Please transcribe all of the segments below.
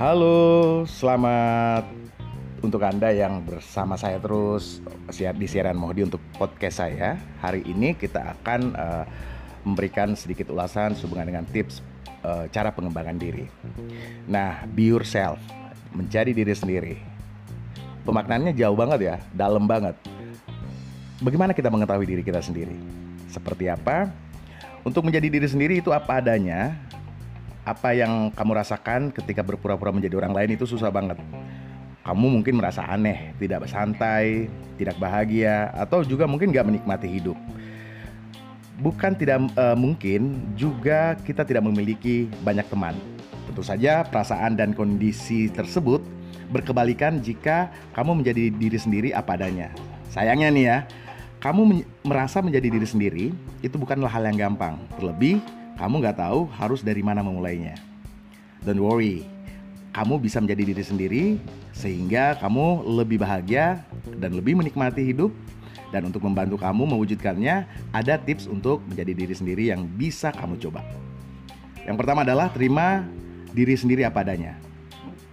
Halo, selamat untuk Anda yang bersama saya terus di siaran Mohdi untuk podcast saya. Hari ini kita akan uh, memberikan sedikit ulasan sehubungan dengan tips uh, cara pengembangan diri. Nah, be yourself, menjadi diri sendiri. Pemaknaannya jauh banget ya, dalam banget. Bagaimana kita mengetahui diri kita sendiri? Seperti apa? Untuk menjadi diri sendiri itu apa adanya. Apa yang kamu rasakan ketika berpura-pura menjadi orang lain itu susah banget. Kamu mungkin merasa aneh, tidak santai, tidak bahagia, atau juga mungkin gak menikmati hidup. Bukan tidak uh, mungkin juga kita tidak memiliki banyak teman. Tentu saja perasaan dan kondisi tersebut berkebalikan jika kamu menjadi diri sendiri apa adanya. Sayangnya nih ya, kamu men merasa menjadi diri sendiri itu bukanlah hal yang gampang. Terlebih, kamu nggak tahu harus dari mana memulainya. Don't worry, kamu bisa menjadi diri sendiri sehingga kamu lebih bahagia dan lebih menikmati hidup. Dan untuk membantu kamu mewujudkannya, ada tips untuk menjadi diri sendiri yang bisa kamu coba. Yang pertama adalah terima diri sendiri apa adanya.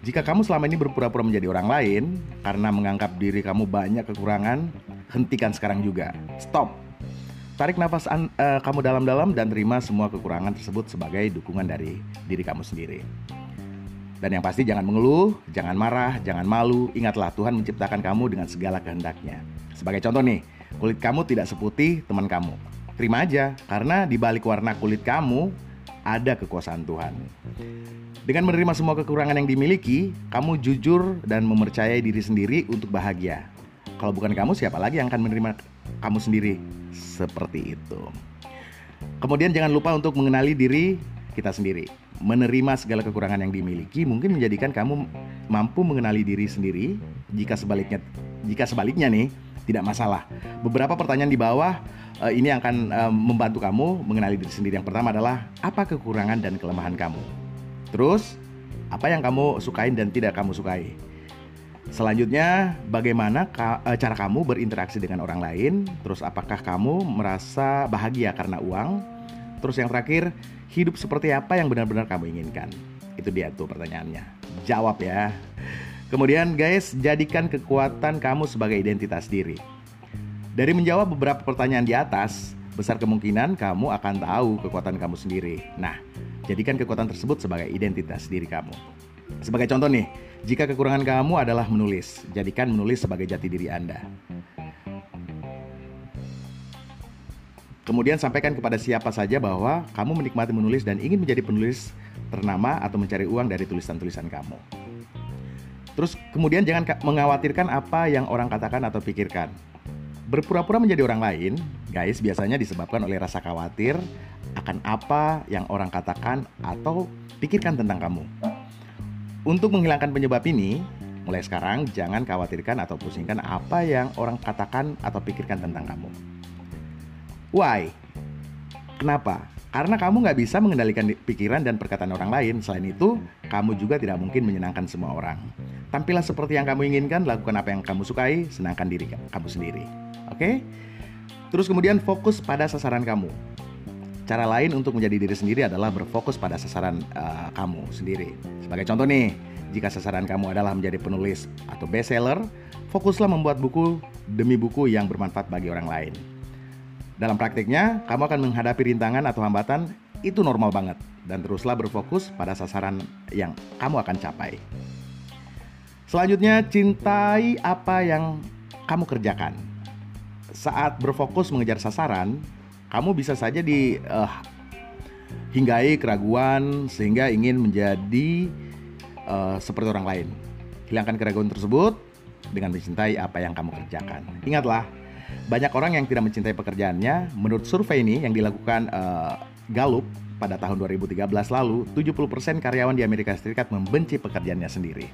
Jika kamu selama ini berpura-pura menjadi orang lain karena menganggap diri kamu banyak kekurangan, hentikan sekarang juga. Stop. Tarik nafas uh, kamu dalam-dalam dan terima semua kekurangan tersebut sebagai dukungan dari diri kamu sendiri. Dan yang pasti jangan mengeluh, jangan marah, jangan malu. Ingatlah Tuhan menciptakan kamu dengan segala kehendaknya. Sebagai contoh nih, kulit kamu tidak seputih teman kamu. Terima aja, karena di balik warna kulit kamu ada kekuasaan Tuhan. Dengan menerima semua kekurangan yang dimiliki, kamu jujur dan mempercayai diri sendiri untuk bahagia. Kalau bukan kamu, siapa lagi yang akan menerima kamu sendiri? Seperti itu. Kemudian jangan lupa untuk mengenali diri kita sendiri. Menerima segala kekurangan yang dimiliki mungkin menjadikan kamu mampu mengenali diri sendiri. Jika sebaliknya, jika sebaliknya nih tidak masalah. Beberapa pertanyaan di bawah uh, ini akan uh, membantu kamu mengenali diri sendiri. Yang pertama adalah apa kekurangan dan kelemahan kamu. Terus apa yang kamu sukain dan tidak kamu sukai. Selanjutnya, bagaimana ka, e, cara kamu berinteraksi dengan orang lain? Terus, apakah kamu merasa bahagia karena uang? Terus, yang terakhir, hidup seperti apa yang benar-benar kamu inginkan? Itu dia tuh pertanyaannya. Jawab ya. Kemudian, guys, jadikan kekuatan kamu sebagai identitas diri. Dari menjawab beberapa pertanyaan di atas, besar kemungkinan kamu akan tahu kekuatan kamu sendiri. Nah, jadikan kekuatan tersebut sebagai identitas diri kamu. Sebagai contoh nih, jika kekurangan kamu adalah menulis, jadikan menulis sebagai jati diri Anda. Kemudian sampaikan kepada siapa saja bahwa kamu menikmati menulis dan ingin menjadi penulis ternama atau mencari uang dari tulisan-tulisan kamu. Terus kemudian jangan mengkhawatirkan apa yang orang katakan atau pikirkan. Berpura-pura menjadi orang lain, guys, biasanya disebabkan oleh rasa khawatir akan apa yang orang katakan atau pikirkan tentang kamu. Untuk menghilangkan penyebab ini, mulai sekarang jangan khawatirkan atau pusingkan apa yang orang katakan atau pikirkan tentang kamu. Why? Kenapa? Karena kamu nggak bisa mengendalikan pikiran dan perkataan orang lain. Selain itu, kamu juga tidak mungkin menyenangkan semua orang. Tampillah seperti yang kamu inginkan, lakukan apa yang kamu sukai, senangkan diri kamu sendiri. Oke? Terus kemudian fokus pada sasaran kamu. Cara lain untuk menjadi diri sendiri adalah berfokus pada sasaran uh, kamu sendiri. Sebagai contoh nih, jika sasaran kamu adalah menjadi penulis atau bestseller, fokuslah membuat buku demi buku yang bermanfaat bagi orang lain. Dalam praktiknya, kamu akan menghadapi rintangan atau hambatan itu normal banget dan teruslah berfokus pada sasaran yang kamu akan capai. Selanjutnya, cintai apa yang kamu kerjakan. Saat berfokus mengejar sasaran, kamu bisa saja di uh, hinggai keraguan sehingga ingin menjadi uh, seperti orang lain. Hilangkan keraguan tersebut dengan mencintai apa yang kamu kerjakan. Ingatlah, banyak orang yang tidak mencintai pekerjaannya. Menurut survei ini yang dilakukan uh, Gallup pada tahun 2013 lalu, 70% karyawan di Amerika Serikat membenci pekerjaannya sendiri.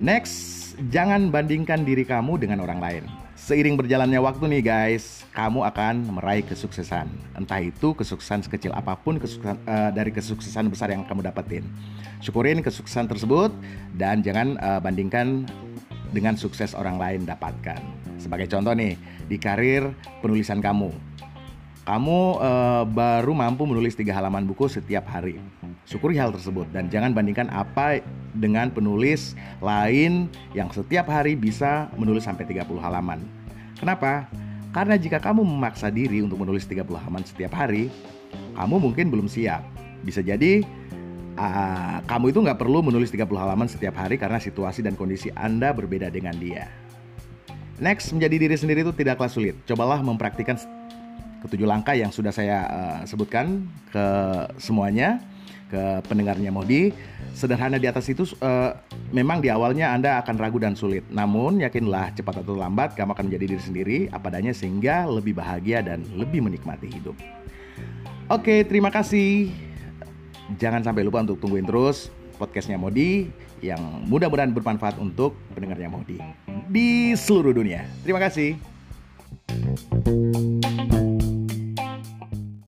Next, jangan bandingkan diri kamu dengan orang lain. Seiring berjalannya waktu nih guys, kamu akan meraih kesuksesan. Entah itu kesuksesan sekecil apa pun kesuksesan, uh, dari kesuksesan besar yang kamu dapetin. Syukurin kesuksesan tersebut dan jangan uh, bandingkan dengan sukses orang lain dapatkan. Sebagai contoh nih, di karir penulisan kamu. Kamu uh, baru mampu menulis tiga halaman buku setiap hari. Syukuri hal tersebut dan jangan bandingkan apa dengan penulis lain yang setiap hari bisa menulis sampai 30 halaman. Kenapa? Karena jika kamu memaksa diri untuk menulis 30 halaman setiap hari, kamu mungkin belum siap. Bisa jadi uh, kamu itu nggak perlu menulis 30 halaman setiap hari karena situasi dan kondisi Anda berbeda dengan dia. Next, menjadi diri sendiri itu tidaklah sulit. Cobalah mempraktikkan ketujuh langkah yang sudah saya uh, sebutkan ke semuanya ke pendengarnya Modi. Sederhana di atas itu uh, memang di awalnya Anda akan ragu dan sulit. Namun yakinlah cepat atau lambat kamu akan menjadi diri sendiri apa adanya sehingga lebih bahagia dan lebih menikmati hidup. Oke, terima kasih. Jangan sampai lupa untuk tungguin terus podcastnya Modi yang mudah-mudahan bermanfaat untuk pendengarnya Modi di seluruh dunia. Terima kasih.